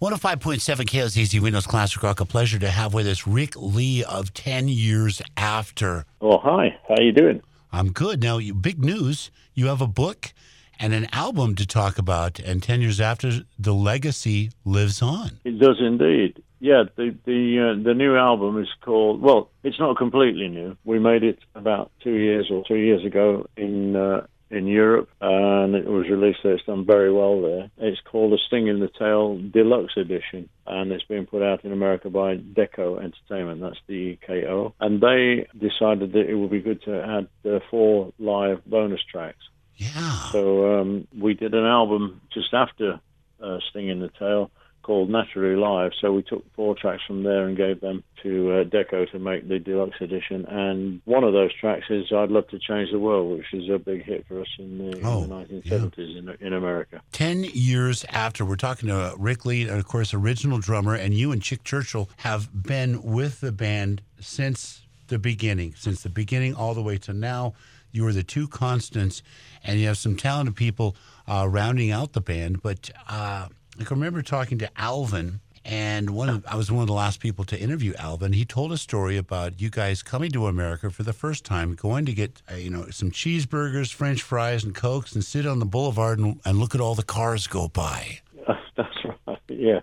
105.7 KLZZ Windows Classic Rock. A pleasure to have with us Ric Lee of 10 Years After. Oh, hi. How are you doing? I'm good. Now, you, big news. You have a book and an album to talk about, and 10 Years After, the legacy lives on. It does indeed. Yeah, the the uh, the new album is called. Well, it's not completely new. We made it about two years or two years ago in uh, in Europe, and it was released there. It's done very well there. It's called A Sting in the Tail Deluxe Edition, and it's been put out in America by Deko Entertainment. That's D-E-K-O. And they decided that it would be good to add uh, four live bonus tracks. Yeah. So um, we did an album just after uh, Sting in the Tail called Naturally Live. So we took four tracks from there and gave them to uh, Deko to make the deluxe edition. And one of those tracks is I'd Love to Change the World, which is a big hit for us in the, Oh, in the 1970s in, in America. 10 years after, we're talking to Ric Lee, and of course, original drummer, and you and Chick Churchill have been with the band since the beginning, since the beginning all the way to now. You are the two constants, and you have some talented people uh, rounding out the band. But uh, I can remember talking to Alvin, and one of, I was one of the last people to interview Alvin. He told a story about you guys coming to America for the first time, going to get uh, you know some cheeseburgers, French fries, and cokes, and sit on the boulevard and, and look at all the cars go by. That's right, yeah.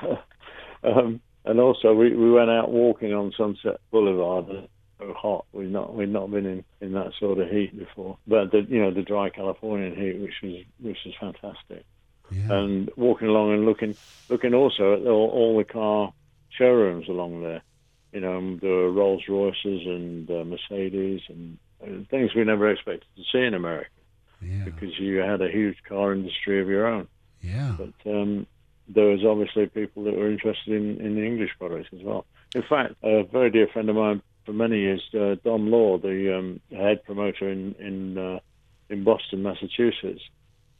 um, and also, we, we went out walking on Sunset Boulevard. and So hot, we've not we've not been in, in that sort of heat before. But the you know the dry Californian heat, which was which was fantastic. Yeah. and walking along and looking looking also at all, all the car showrooms along there. You know, the Rolls Royces and uh, Mercedes and uh, things we never expected to see in America yeah, because you had a huge car industry of your own. yeah. But um, there was obviously people that were interested in, in the English products as well. In fact, a very dear friend of mine for many years, uh, Don Law, the um, head promoter in in, uh, in Boston, Massachusetts,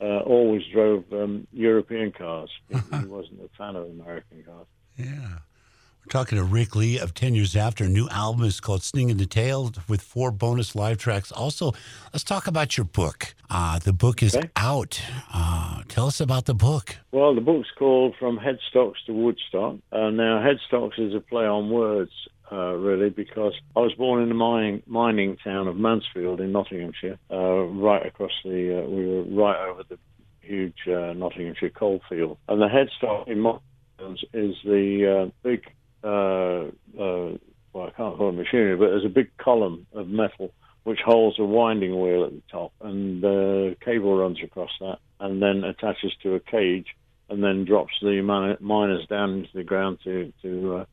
uh, always drove um, European cars. He, he wasn't a fan of American cars. Yeah. We're talking to Ric Lee of 10 Years After. A new album is called Sting in the Tail with four bonus live tracks. Also, let's talk about your book. Uh, the book is Okay. out. Uh, tell us about the book. Well, the book's called From Headstocks to Woodstock. Uh, now, Headstocks is a play on words, uh, really, because I was born in the mining, mining town of Mansfield in Nottinghamshire, uh, right across the, uh, we were right over the huge uh, Nottinghamshire coalfield. And the headstock in my is the uh, big, uh, uh, well, I can't call it machinery, but there's a big column of metal which holds a winding wheel at the top, and the cable runs across that, and then attaches to a cage, and then drops the miners down into the ground to to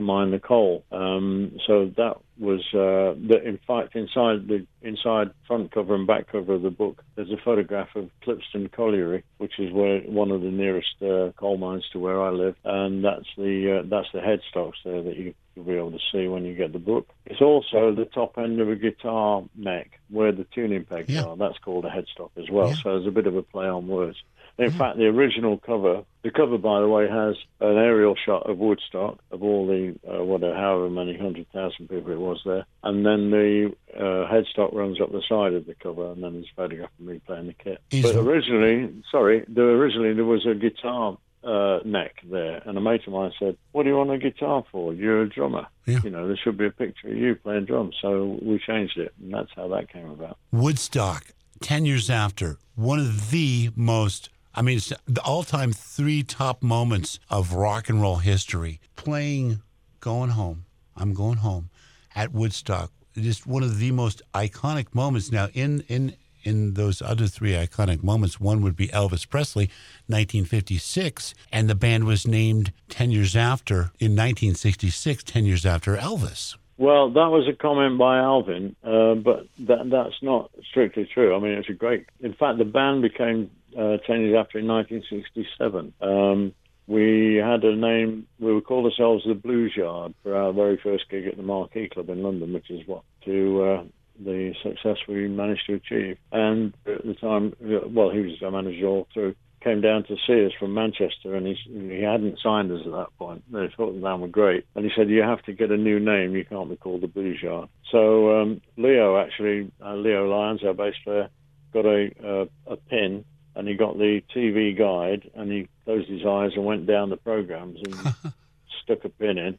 to mine the coal. Um, so that was uh, the, in fact inside the inside front cover and back cover of the book. There's a photograph of Clipstone Colliery, which is where one of the nearest uh, coal mines to where I live, and that's the uh, that's the headstocks there that you. You'll be able to see when you get the book. It's also the top end of a guitar neck where the tuning pegs Yeah. are. That's called a headstock as well. Yeah. So there's a bit of a play on words. In fact, the original cover, the cover, by the way, has an aerial shot of Woodstock, of all the, uh, whatever, however many hundred thousand people it was there. And then the uh, headstock runs up the side of the cover, and then there's a photograph of me playing the kit. Is- but originally, sorry, there, originally there was a guitar uh, neck there, and a mate of mine said, What do you want a guitar for? You're a drummer. Yeah. You know, there should be a picture of you playing drums. So we changed it, and that's how that came about. Woodstock, 10 years after, one of the most, I mean, it's the all time three top moments of rock and roll history. Playing Going Home, I'm Going Home at Woodstock. Just one of the most iconic moments. Now, in, in, in those other three iconic moments, one would be Elvis Presley, 1956, and the band was named 10 years after, in 1966, 10 years after Elvis. Well, that was a comment by Alvin, uh, but that, that's not strictly true. I mean, it's a great. In fact, the band became uh, years after in 1967. Um, we had a name. We would call ourselves the Blues Yard for our very first gig at the Marquee Club in London, which is what to uh, the success we managed to achieve. And at the time, well, he was our manager all through. Came down to see us from Manchester, and he he hadn't signed us at that point. They thought the band were great, and he said, "You have to get a new name. You can't be called the Blues Yard." So um, Leo actually, uh, Leo Lyons, our bass player, got a uh, a pin and he got the TV guide and he closed his eyes and went down the programs and stuck a pin in.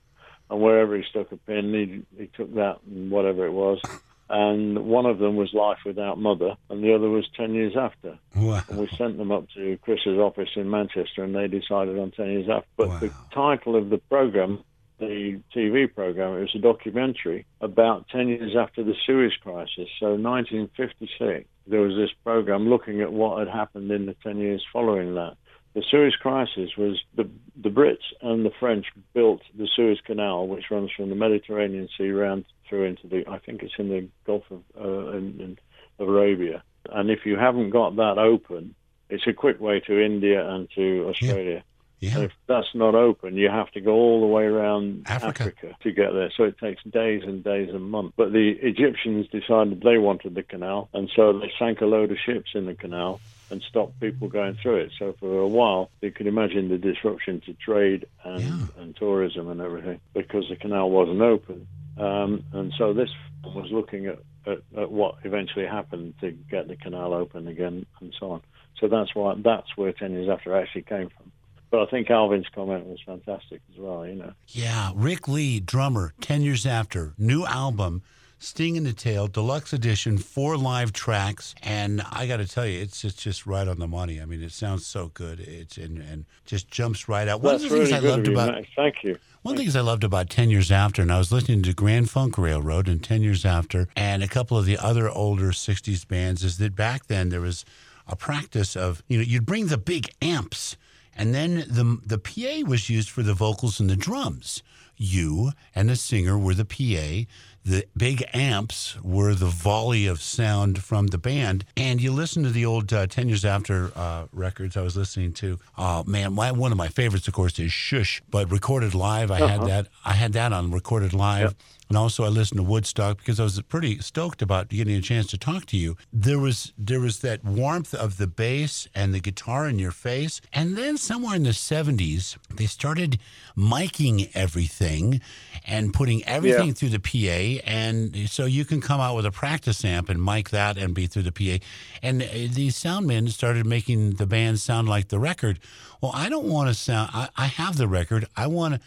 And wherever he stuck a pin, he, he took that and whatever it was. And one of them was Life Without Mother, and the other was 10 Years After. Wow. And we sent them up to Chris's office in Manchester, and they decided on 10 Years After. But Wow. the title of the program, the TV program, it was a documentary about 10 years after the Suez Crisis. So 1956, there was this program looking at what had happened in the 10 years following that. The Suez Crisis was the the Brits and the French built the Suez Canal, which runs from the Mediterranean Sea round through into the I think it's in the Gulf of uh, in, in Arabia. And if you haven't got that open, it's a quick way to India and to Australia. And Yeah. if that's not open, you have to go all the way around Africa. Africa. to get there. So it takes days and days and months. But the Egyptians decided they wanted the canal, and so they sank a load of ships in the canal and stopped people going through it. So for a while, you can imagine the disruption to trade and, Yeah. and tourism and everything because the canal wasn't open. Um, and so this was looking at, at, at what eventually happened to get the canal open again and so on. So that's why that's where ten years after actually came from. But I think Alvin's comment was fantastic as well. You know, Yeah. Ric Lee, drummer, 10 years after, new album, Sting in the Tail, deluxe edition, four live tracks. And I got to tell you, it's, it's just right on the money. I mean, it sounds so good. It's and, and just jumps right out. One that's of the things I loved you, about Max. Thank you. One of the things I loved about 10 Years After, and I was listening to Grand Funk Railroad and 10 Years After, and a couple of the other older 60s bands, is that back then there was a practice of, you know, you'd bring the big amps, and then the, the PA was used for the vocals and the drums. You and the singer were the PA. The big amps were the volley of sound from the band. And you listen to the old uh, 10 Years After uh, records I was listening to. Oh, man, my, one of my favorites, of course, is Shush, but recorded live. I had that. I had that on recorded live. And also, I listened to Woodstock because I was pretty stoked about getting a chance to talk to you. There was there was that warmth of the bass and the guitar in your face, and then somewhere in the '70s, they started miking everything and putting everything Yeah. through the PA, and so you can come out with a practice amp and mic that and be through the PA. And uh, these soundmen started making the band sound like the record. Well, I don't want to sound. I, I have the record. I want to.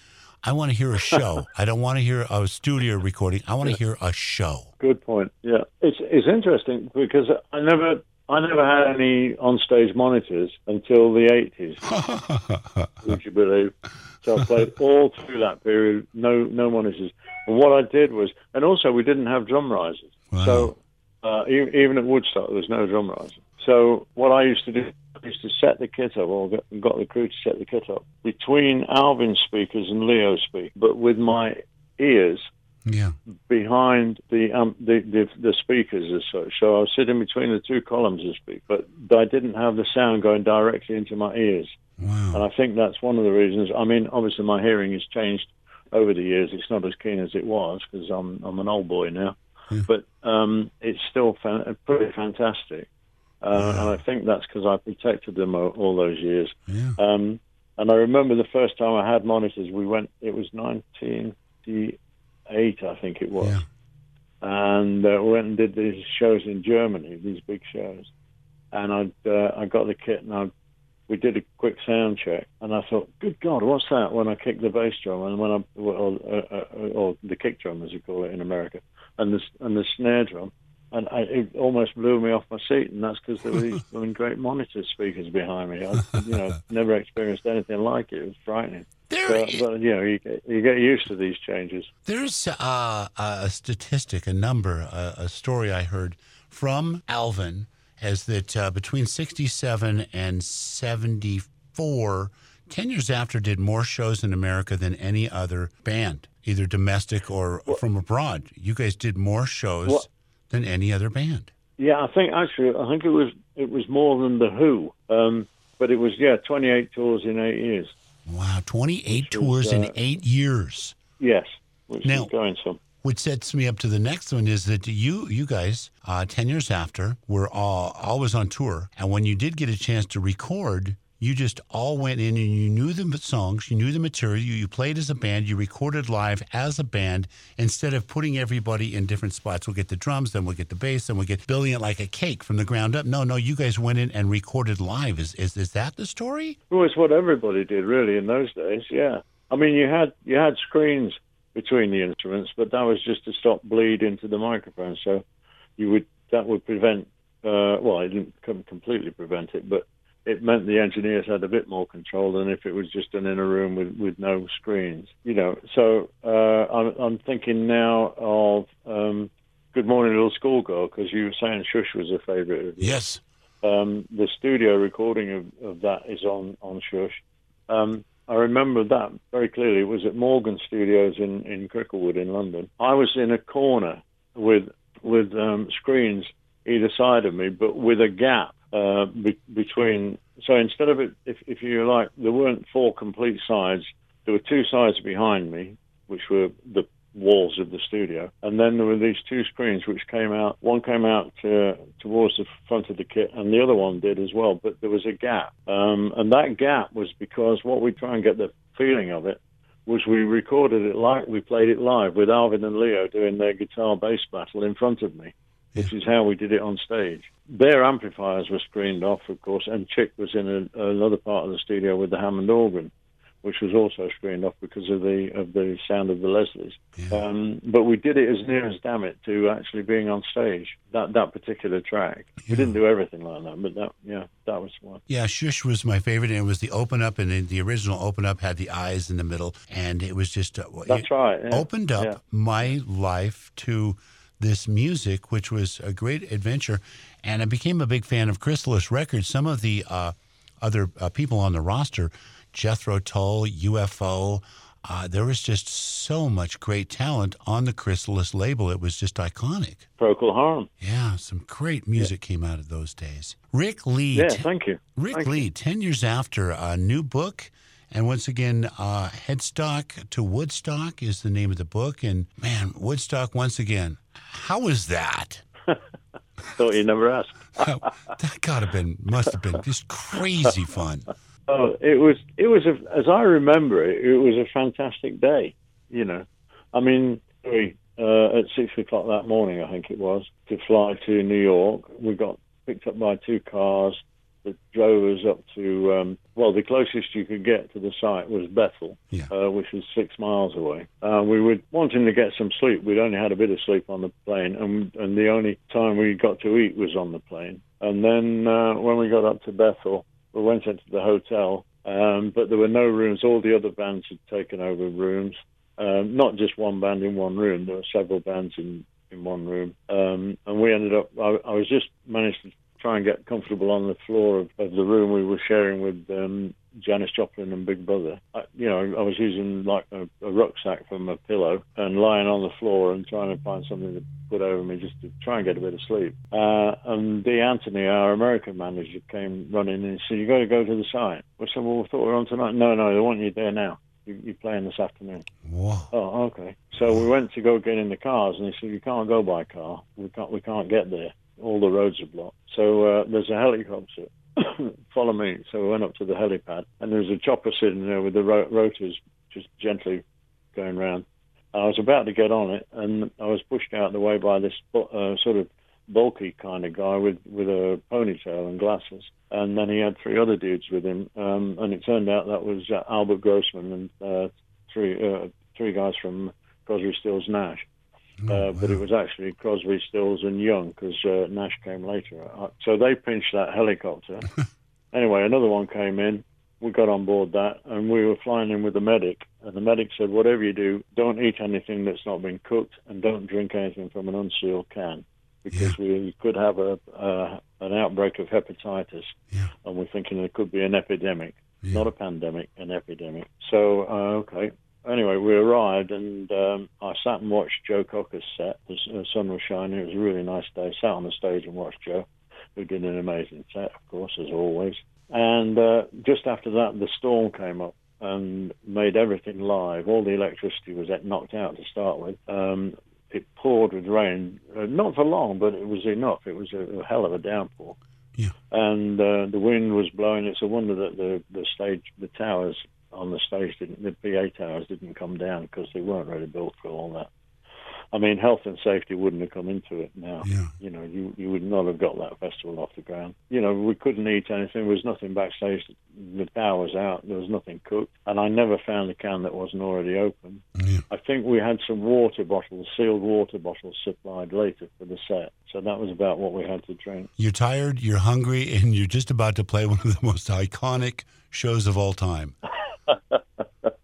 I want to hear a show. I don't want to hear a studio recording. I want to hear a show. Good point. Yeah, it's it's interesting because I never I never had any onstage monitors until the eighties. would you believe? So I played all through that period, no no monitors. And what I did was, and also we didn't have drum risers. Wow. So uh, e- even at Woodstock, there was no drum riser. So what I used to do, I used to set the kit up, or got, got the crew to set the kit up between Alvin's speakers and Leo's speakers, but with my ears Yeah. behind the, um, the the the speakers as such. So I was sitting between the two columns of speakers, but I didn't have the sound going directly into my ears. Wow. And I think that's one of the reasons. I mean, obviously my hearing has changed over the years. It's not as keen as it was because I'm I'm an old boy now, Yeah. but um, it's still fan- pretty fantastic. Uh, And I think that's because I protected them all, all those years. Yeah. Um, and I remember the first time I had monitors. We went. It was 1998, I think it was Yeah. and uh, went and did these shows in Germany, these big shows. And I uh, I got the kit and I we did a quick sound check, and I thought, good God, what's that? When I kicked the bass drum and when I or, uh, uh, or the kick drum as you call it in America, and the and the snare drum. And I, it almost blew me off my seat, and that's because there were these I mean, great monitor speakers behind me. I, you know, never experienced anything like it. It was frightening. There, But, but you know, you get, you get used to these changes. there's uh, a statistic, a number, a, a story I heard from Alvin, as that uh, between 67 and 74, 10 years after, did more shows in America than any other band, either domestic or from abroad. You guys did more shows Well- than any other band. Yeah, I think actually, I think it was it was more than the Who, um, but it was yeah, 28 tours in eight years. Wow, 28 Which tours is, in uh, eight years. Yes, which Now- going some. Which sets me up to the next one is that you you guys, uh, 10 years after, were all, always on tour. And when you did get a chance to record, you just all went in and you knew the songs, you knew the material, you, you played as a band, you recorded live as a band instead of putting everybody in different spots. We'll get the drums, then we'll get the bass, then we'll get building it like a cake from the ground up. No, no, you guys went in and recorded live. Is is, is that the story? Well, it's what everybody did really in those days. Yeah, I mean, you had you had screens between the instruments, but that was just to stop bleed into the microphone. So you would that would prevent. Uh, well, it didn't completely prevent it, but it meant the engineers had a bit more control than if it was just done in a room with, with no screens. You know, so uh, I'm, I'm thinking now of um, Good Morning Little Schoolgirl because you were saying Shush was a favourite of yours. Yes. Um, the studio recording of, of, that is on on Shush. Um, I remember that very clearly. It was at Morgan Studios in in Cricklewood in London. I was in a corner with with um, screens either side of me, but with a gap uh, be- between. So instead of it, if, if you like, there weren't four complete sides. There were two sides behind me, which were the walls of the studio, and then there were these two screens which came out. One came out to, towards the front of the kit, and the other one did as well. But there was a gap, um, and that gap was because what we try and get the feeling of it was we recorded it like we played it live with Alvin and Leo doing their guitar bass battle in front of me, yeah. which is how we did it on stage. Their amplifiers were screened off, of course, and Chick was in a, another part of the studio with the Hammond organ, which was also screened off because of the of the sound of the Leslies. Yeah. Um, but we did it as near as damn it to actually being on stage. That that particular track, yeah. we didn't do everything like that, but that yeah, that was one. Yeah, Shush was my favorite, and it was the open up, and the original open up had the eyes in the middle, and it was just uh, that's right. Opened up my life to this music, which was a great adventure. And I became a big fan of Chrysalis Records. Some of the uh, other uh, people on the roster, Jethro Tull, UFO, uh, there was just so much great talent on the Chrysalis label. It was just iconic. Procol Harum. Yeah, some great music yeah. came out of those days. Ric Lee. Yeah, thank you. Rick thank Lee, you. 10 years after, a new book. And once again, uh, Headstock to Woodstock is the name of the book. And man, Woodstock, once again, how was that? Thought you never asked. that gotta have been, must have been just crazy fun. Oh, it was. It was a, as I remember it. It was a fantastic day. You know, I mean, we uh, at six o'clock that morning, I think it was, to fly to New York. We got picked up by two cars that drove us up to, um, well, the closest you could get to the site was Bethel, yeah. uh, which was six miles away. Uh, we were wanting to get some sleep. We'd only had a bit of sleep on the plane, and, and the only time we got to eat was on the plane. And then uh, when we got up to Bethel, we went into the hotel, um, but there were no rooms. All the other bands had taken over rooms. Um, not just one band in one room. There were several bands in in one room, um, and we ended up. I, I was just managed to try and get comfortable on the floor of, of the room we were sharing with um, Janis Joplin and Big Brother. I, you know, I was using like a, a rucksack from a pillow and lying on the floor and trying to find something to put over me just to try and get a bit of sleep. Uh, and Dee Anthony, our American manager, came running and said, "You got to go to the site." I said, "Well, we thought we were on tonight." No, no, they want you there now. You, you're playing this afternoon. Whoa. Oh, okay. So we went to go get in the cars, and he said, "You can't go by car. We can't. We can't get there." All the roads are blocked. So uh, there's a helicopter. Follow me. So we went up to the helipad, and there was a chopper sitting there with the ro- rotors just gently going round. I was about to get on it, and I was pushed out of the way by this uh, sort of bulky kind of guy with with a ponytail and glasses. And then he had three other dudes with him, um, and it turned out that was uh, Albert Grossman and uh, three uh, three guys from Crosby, Stills, Nash. Oh, uh, but it was actually Crosby, Stills, and Young because uh, Nash came later. Uh, so they pinched that helicopter. anyway, another one came in. We got on board that, and we were flying in with the medic. And the medic said, "Whatever you do, don't eat anything that's not been cooked, and don't drink anything from an unsealed can." because yeah. we could have a uh, an outbreak of hepatitis, yeah. and we're thinking it could be an epidemic, yeah. not a pandemic, an epidemic. So uh, okay, anyway, we arrived and um, I sat and watched Joe Cocker's set. The, the sun was shining. It was a really nice day. Sat on the stage and watched Joe, who did an amazing set, of course, as always. And uh, just after that, the storm came up and made everything live. All the electricity was knocked out to start with. Um, it poured with rain, uh, not for long, but it was enough. It was a, a hell of a downpour. Yeah. and uh, the wind was blowing. It's a wonder that the the stage, the towers on the stage didn't, the PA towers didn't come down because they weren't really built for all that. I mean, health and safety wouldn't have come into it now. Yeah. You know, you you would not have got that festival off the ground. You know, we couldn't eat anything. There was nothing backstage. The power was out. There was nothing cooked, and I never found a can that wasn't already open. Yeah. I think we had some water bottles, sealed water bottles, supplied later for the set. So that was about what we had to drink. You're tired, you're hungry, and you're just about to play one of the most iconic shows of all time.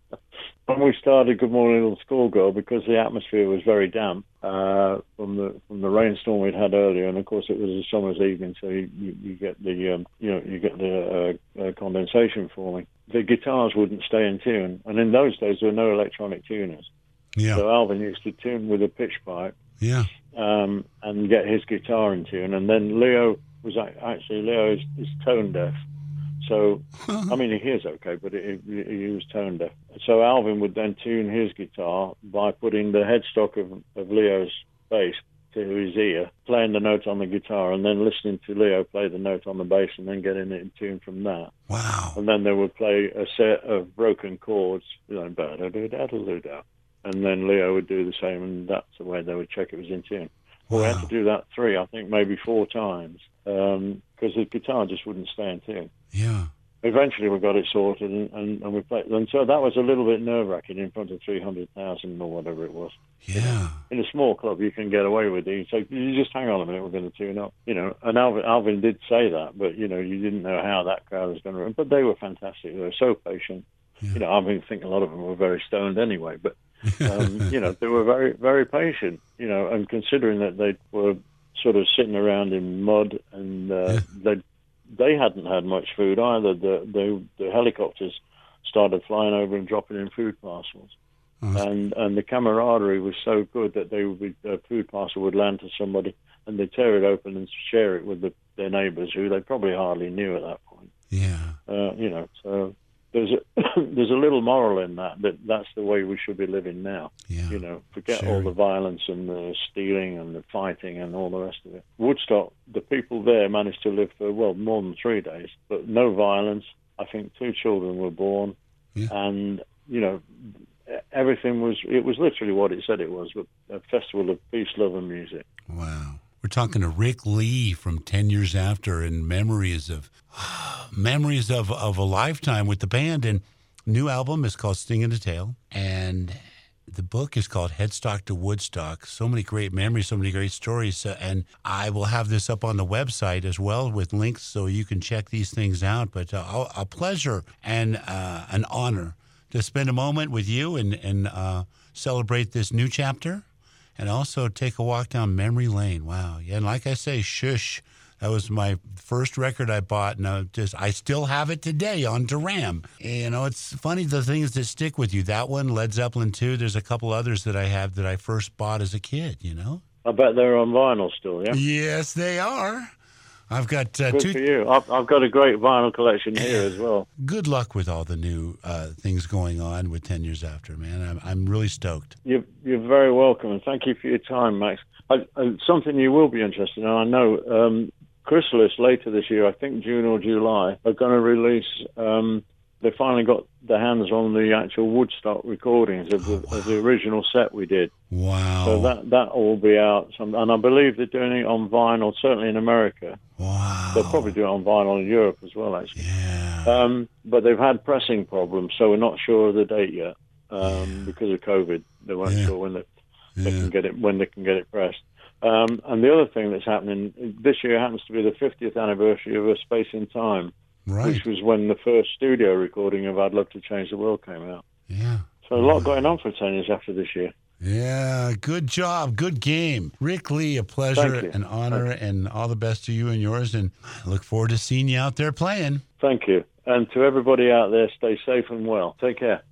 When we started Good Morning Little Schoolgirl, because the atmosphere was very damp uh, from the from the rainstorm we'd had earlier, and of course it was a summer's evening, so you, you, you get the um, you know you get the uh, uh, condensation forming. The guitars wouldn't stay in tune, and in those days there were no electronic tuners. Yeah. So Alvin used to tune with a pitch pipe Yeah. um, and get his guitar in tune, and then Leo was actually Leo is, is tone deaf. So, I mean, he hears okay, but he, he, he was tone deaf. So Alvin would then tune his guitar by putting the headstock of, of Leo's bass to his ear, playing the note on the guitar, and then listening to Leo play the note on the bass, and then getting it in tune from that. Wow. And then they would play a set of broken chords, you know, da-da-da-da-da-da. and then Leo would do the same, and that's the way they would check it was in tune. Well, we had to do that three, I think, maybe four times, because the guitar just wouldn't stay in tune. Yeah. Eventually, we got it sorted, and, and, and we played. And so that was a little bit nerve wracking in front of three hundred thousand or whatever it was. Yeah. In a small club, you can get away with it. So you just hang on a minute, we're going to tune up. You know, and Alvin, Alvin did say that, but you know, you didn't know how that crowd was going to. Run. But they were fantastic. They were so patient. Yeah. You know, I mean, I think a lot of them were very stoned anyway, but um, you know, they were very, very patient. You know, and considering that they were sort of sitting around in mud and uh, Yeah. they they hadn't had much food either. The, the the helicopters started flying over and dropping in food parcels, Oh, and and the camaraderie was so good that they would be, a food parcel would land to somebody and they tear it open and share it with the, their neighbours who they probably hardly knew at that point. Yeah. Uh, you know, so there's a there's a little moral in that that that's the way we should be living now. Yeah. You know, forget Sure. all the violence and the stealing and the fighting and all the rest of it. Woodstock, the people there managed to live for well more than three days, but no violence. I think two children were born, Yeah. and you know, everything was it was literally what it said it was, a festival of peace, love, and music. Wow. We're talking to Ric Lee from 10 years after and memories of memories of, of a lifetime with the band and new album is called Sting in the Tail and the book is called Headstock to Woodstock. So many great memories, so many great stories. And I will have this up on the website as well with links so you can check these things out. But uh, a pleasure and uh, an honor to spend a moment with you and, and uh, celebrate this new chapter and also take a walk down memory lane. Wow. Yeah, and like I say, Shush. That was my first record I bought, and I just I still have it today on Deram. You know, it's funny the things that stick with you. That one, Led Zeppelin two. There's a couple others that I have that I first bought as a kid. You know. I bet they're on vinyl still, yeah. Yes, they are. I've got uh, Good two. for you. I've, I've got a great vinyl collection here as well. Good luck with all the new uh, things going on with Ten Years After, man. I'm I'm really stoked. You're, you're very welcome, and thank you for your time, Max. I, I, something you will be interested in, I know um, Chrysalis later this year, I think June or July, are going to release. Um, they finally got their hands on the actual Woodstock recordings of the, of the original set we did. Wow. So that that will be out, some, and I believe they're doing it on vinyl, certainly in America. wow. They'll probably do it on vinyl in Europe as well, actually. Yeah. Um, but they've had pressing problems, so we're not sure of the date yet um, because of COVID. They weren't Yeah. sure when they, they Yeah. can get it when they can get it pressed. Um, and the other thing that's happening this year happens to be the 50th anniversary of A Space in Time, Right. which was when the first studio recording of I'd Love to Change the World came out. Yeah. So a lot going on for 10 years after this year. Yeah, good job, good game, Ric Lee. A pleasure, Thank you. an honor, and all the best to you and yours. And I look forward to seeing you out there playing. Thank you. And to everybody out there, stay safe and well. Take care.